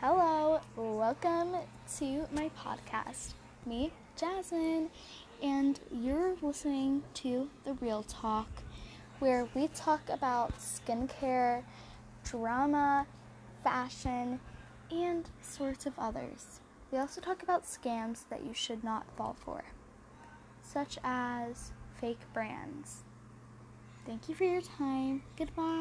Hello, welcome to my podcast. Me, Jasmine, and you're listening to The Real Talk, where we talk about skincare, drama, fashion, and sorts of others. We also talk about scams that you should not fall for, such as fake brands. Thank you for your time. Goodbye.